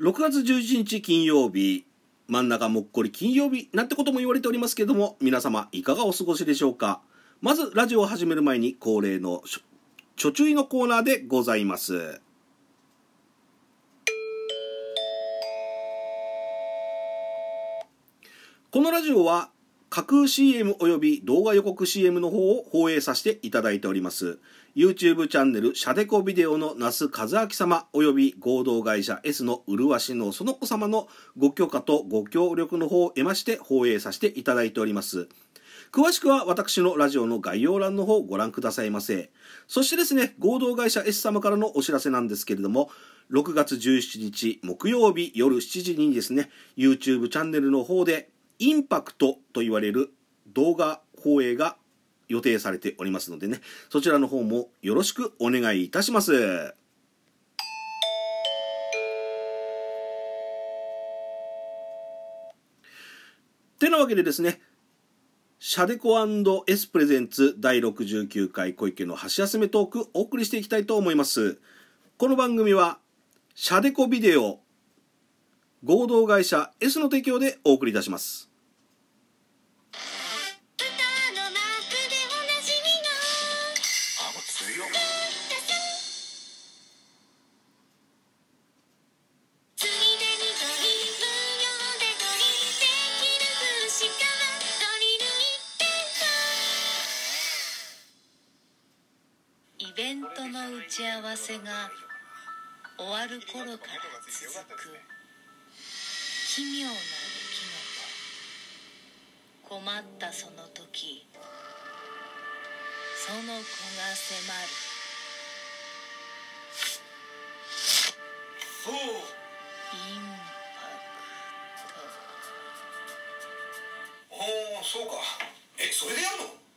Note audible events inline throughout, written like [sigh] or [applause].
6月11日金曜日真ん中もっこり金曜日なんてことも言われておりますけれども皆様いかがお過ごしでしょうか？まずラジオを始める前に恒例のちょ注意のコーナーでございます。このラジオは架空 CM および動画予告 CM の方を放映させていただいております。YouTube チャンネルシャデコビデオの那須和明様および合同会社 S の麗しのその子様のご許可とご協力の方を得まして放映させていただいております。詳しくは私のラジオの概要欄の方をご覧くださいませ。そしてですね合同会社 S 様からのお知らせなんですけれども6月17日木曜日夜7時にですね YouTube チャンネルの方でインパクトと言われる動画放映が予定されておりますのでね。そちらの方もよろしくお願いいたします。てなわけでですねシャデコエスプレゼンツ第69回小池の箸休めトークお送りしていきたいと思います。この番組はシャデコビデオ合同会社 S の提供でお送りいたします。せが終わる頃から続く奇妙な出来事困ったその時その子が迫るそうインパクトおおそうか。えそれでやるの？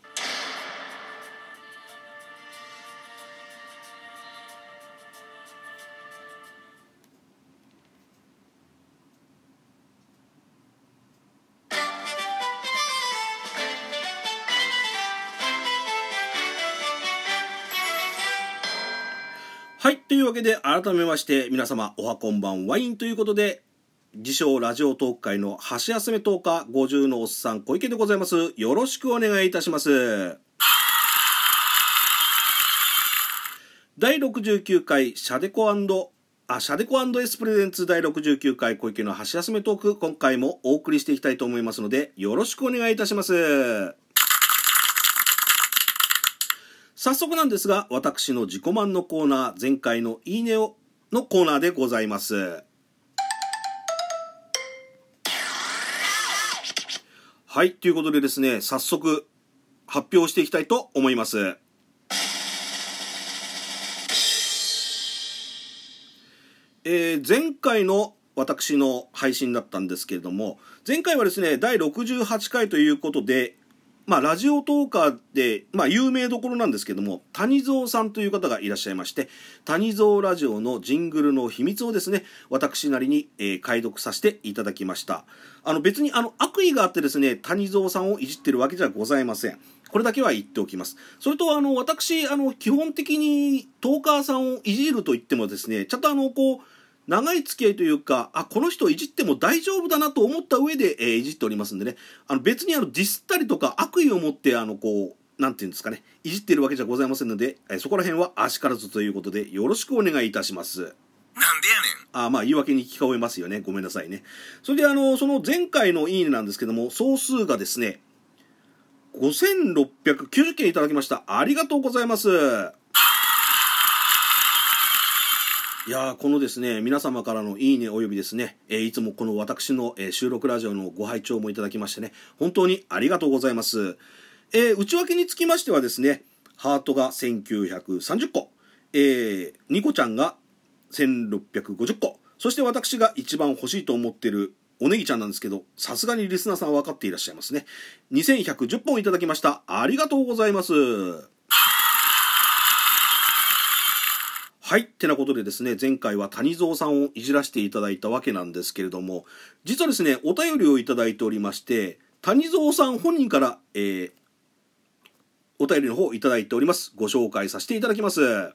はい。というわけで、改めまして、皆様、おはこんばんワインということで、自称ラジオトーク界の橋休め10日50のおっさん小池でございます。よろしくお願いいたします。第69回シャデコあ、シャデコエスプレゼンツ第69回小池の橋休めトーク、今回もお送りしていきたいと思いますので、よろしくお願いいたします。早速なんですが、私の自己満のコーナー、前回のいいねをのコーナーでございます。はい、ということでですね、早速発表していきたいと思います。えー、前回の私の配信だったんですけれども、前回はですね、第68回ということで、まあ、ラジオトーカーで、まあ、有名どころなんですけども、谷蔵さんという方がいらっしゃいまして、谷蔵ラジオのジングルの秘密をですね、私なりに、えー、解読させていただきました。あの、別にあの、悪意があってですね、谷蔵さんをいじってるわけじゃございません。これだけは言っておきます。それと、あの、私、あの、基本的にトーカーさんをいじると言ってもですね、ちゃんとあの、こう、長い付き合いというか、あ、この人いじっても大丈夫だなと思った上で、えー、いじっておりますんでね、あの別にあのディスったりとか悪意を持って、あの、こう、なんていうんですかね、いじってるわけじゃございませんので、えー、そこら辺はあしからずということで、よろしくお願いいたします。なんでやねん。あまあ、言い訳に聞こえますよね。ごめんなさいね。それで、あの、その前回のいいねなんですけども、総数がですね、5690件いただきました。ありがとうございます。いやこのですね、皆様からのいいねおよびですね、えー、いつもこの私の、えー、収録ラジオのご拝聴もいただきましてね、本当にありがとうございます。えー、内訳につきましてはですね、ハートが1930個、えー、ニコちゃんが1650個、そして私が一番欲しいと思ってるおネギちゃんなんですけど、さすがにリスナーさん分かっていらっしゃいますね。2110本いただきました。ありがとうございます。はい。ってなことでですね、前回は谷蔵さんをいじらせていただいたわけなんですけれども、実はですね、お便りをいただいておりまして、谷蔵さん本人から、えー、お便りの方いただいております。ご紹介させていただきます。あ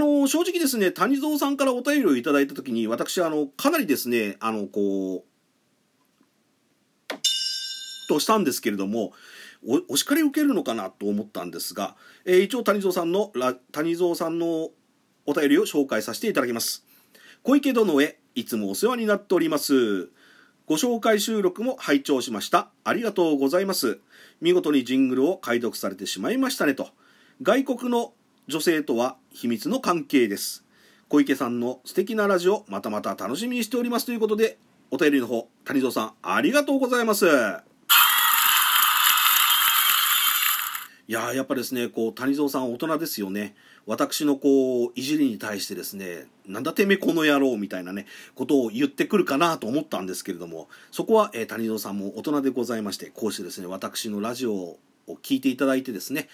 の正直ですね谷蔵さんからお便りをいただいた時に私あのかなりですねあのこうとしたんですけれどもおお叱り受けるのかなと思ったんですが、えー一応谷蔵さんの谷蔵さんのお便りを紹介させていただきます。小池殿へいつもお世話になっております。ご紹介収録も拝聴しました。ありがとうございます。見事にジングルを解読されてしまいましたねと。外国の女性とは秘密の関係です。小池さんの素敵なラジオまたまた楽しみにしておりますということでお便りの方谷蔵さんありがとうございます。いややっぱですねこう谷蔵さん大人ですよね私のこういじりに対してですねなんだてめえこの野郎みたいなねことを言ってくるかなと思ったんですけれどもそこは、えー谷蔵さんも大人でございましてこうしてですね私のラジオを聞いていただいてですね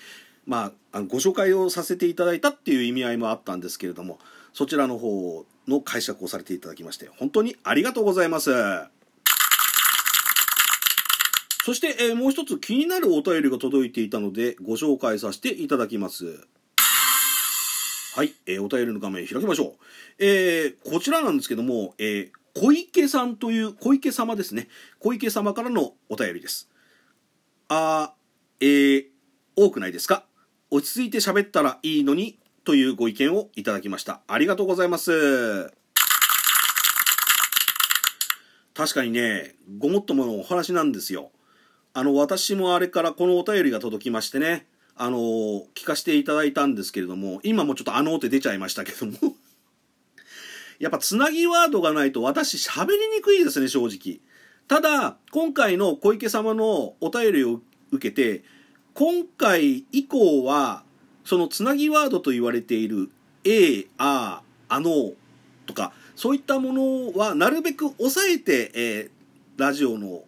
まあご紹介をさせていただいたっていう意味合いもあったんですけれどもそちらの方の解釈をされていただきまして本当にありがとうございます。そして、えーもう一つ気になるお便りが届いていたのでご紹介させていただきます。はい、えーお便りの画面開きましょう。えーこちらなんですけども、えー小池さんという小池様ですね。小池様からのお便りです。あー、えー多くないですか？落ち着いて喋ったらいいのにというご意見をいただきました。ありがとうございます。確かにね、ごもっとものお話なんですよ。あの、私もあれからこのお便りが届きましてね、あの聞かせていただいたんですけれども、今もちょっとあの手出ちゃいましたけども、[laughs] やっぱつなぎワードがないと私喋りにくいですね、正直。ただ、今回の小池様のお便りを受けて、今回以降は、そのつなぎワードと言われている、え、あ、あの、とか、そういったものはなるべく抑えて、えーラジオの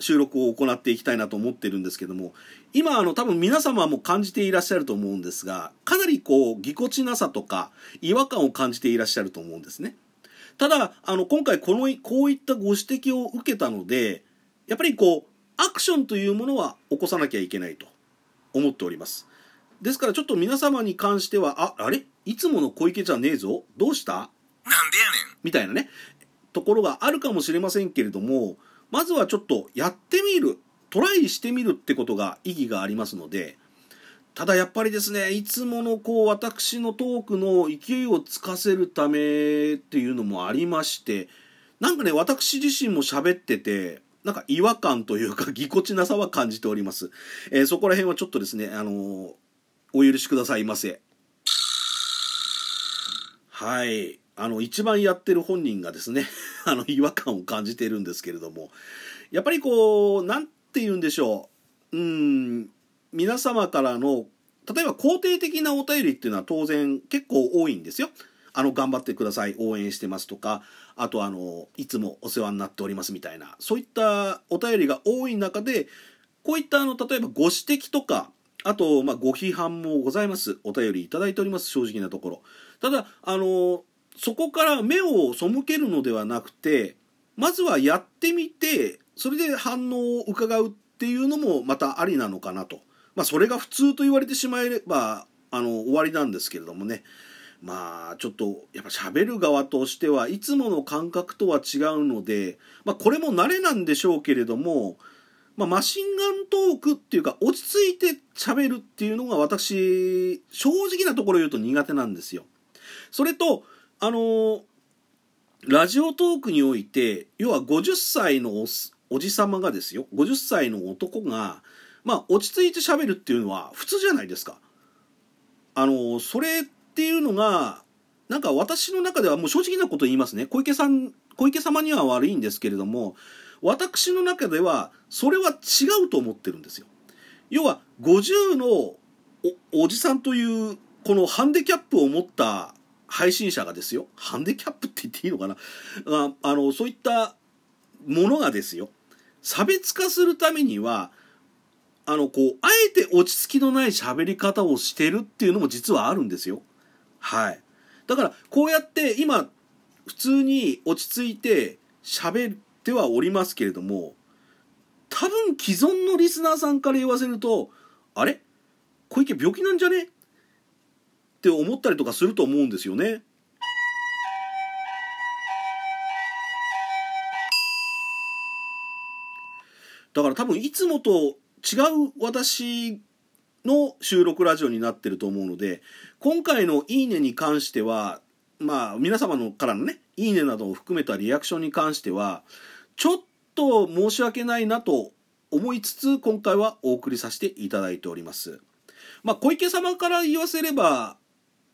収録を行っていきたいなと思ってるんですけども今あの多分皆様も感じていらっしゃると思うんですがかなりこうぎこちなさとか違和感を感じていらっしゃると思うんですね。ただあの今回このこういったご指摘を受けたのでやっぱりこうアクションというものは起こさなきゃいけないと思っております。ですからちょっと皆様に関してはああれ？いつもの小池じゃねえぞ。どうした？なんでやねん。みたいなねところがあるかもしれませんけれどもまずはちょっとやってみるトライしてみるってことが意義がありますのでただやっぱりですねいつものこう私のトークの勢いをつかせるためっていうのもありましてなんかね私自身も喋っててなんか違和感というかぎこちなさは感じております、えーそこら辺はちょっとですねあのーお許しくださいませ。はい。あの一番やってる本人がですね [laughs] あの違和感を感じているんですけれどもやっぱりこうなんて言うんでしょう。うん皆様からの例えば肯定的なお便りっていうのは当然結構多いんですよ。あの頑張ってください応援してますとかあとあのいつもお世話になっておりますみたいなそういったお便りが多い中でこういったあの例えばご指摘とかあとまあご批判もございます。お便りいただいております正直なところ。ただあのそこから目を背けるのではなくてまずはやってみてそれで反応を伺うっていうのもまたありなのかなとまあそれが普通と言われてしまえばあの終わりなんですけれどもねまあちょっとやっぱ喋る側としてはいつもの感覚とは違うので、まあ、これも慣れなんでしょうけれども、まあ、マシンガントークっていうか落ち着いて喋るっていうのが私正直なところ言うと苦手なんですよ。それとあのラジオトークにおいて要は50歳のおじさまがですよ50歳の男がまあ落ち着いて喋るっていうのは普通じゃないですか。あのそれっていうのがなんか私の中ではもう正直なこと言いますね小池さん小池様には悪いんですけれども私の中ではそれは違うと思ってるんですよ。要は50のおおじさんというこのハンデキャップを持った配信者がですよハンデキャップって言っていいのかな？ああのそういったものがですよ差別化するためにはあのこうあえて落ち着きのない喋り方をしてるっていうのも実はあるんですよ。はい。だからこうやって今普通に落ち着いて喋ってはおりますけれども多分既存のリスナーさんから言わせるとあれ？小池病気なんじゃね？って思ったりとかすると思うんですよね。だから多分いつもと違う私の収録ラジオになってると思うので今回の「いいね」に関してはまあ皆様のからのね「いいね」などを含めたリアクションに関してはちょっと申し訳ないなと思いつつ今回はお送りさせていただいております。まあ小池様から言わせれば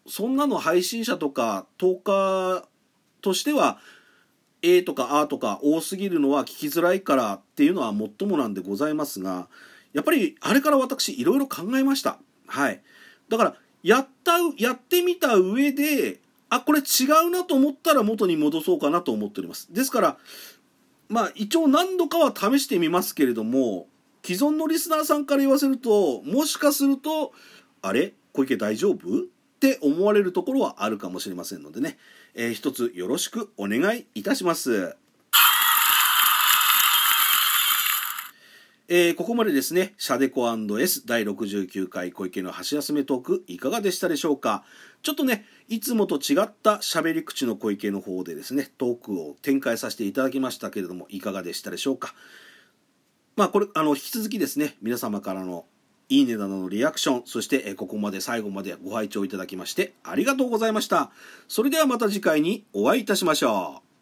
そんなの配信者とかトーカーとしては A とか A とか多すぎるのは聞きづらいからっていうのはもっともなんでございますがやっぱりあれから私いろいろ考えました。はい。だからやったやってみた上であこれ違うなと思ったら元に戻そうかなと思っております。ですからまあ一応何度かは試してみますけれども既存のリスナーさんから言わせるともしかするとあれ？小池大丈夫？って思われるところはあるかもしれませんのでね、えー一つよろしくお願いいたします。えーここまでですね、シャデコ &S 第69回小池の箸休めトークいかがでしたでしょうか？ちょっとね、いつもと違った喋り口の小池の方でですね、トークを展開させていただきましたけれども、いかがでしたでしょうか？まあこれ、あの、引き続きですね、皆様からのいいねなどのリアクション、そしてここまで最後までご拝聴いただきましてありがとうございました。それではまた次回にお会いいたしましょう。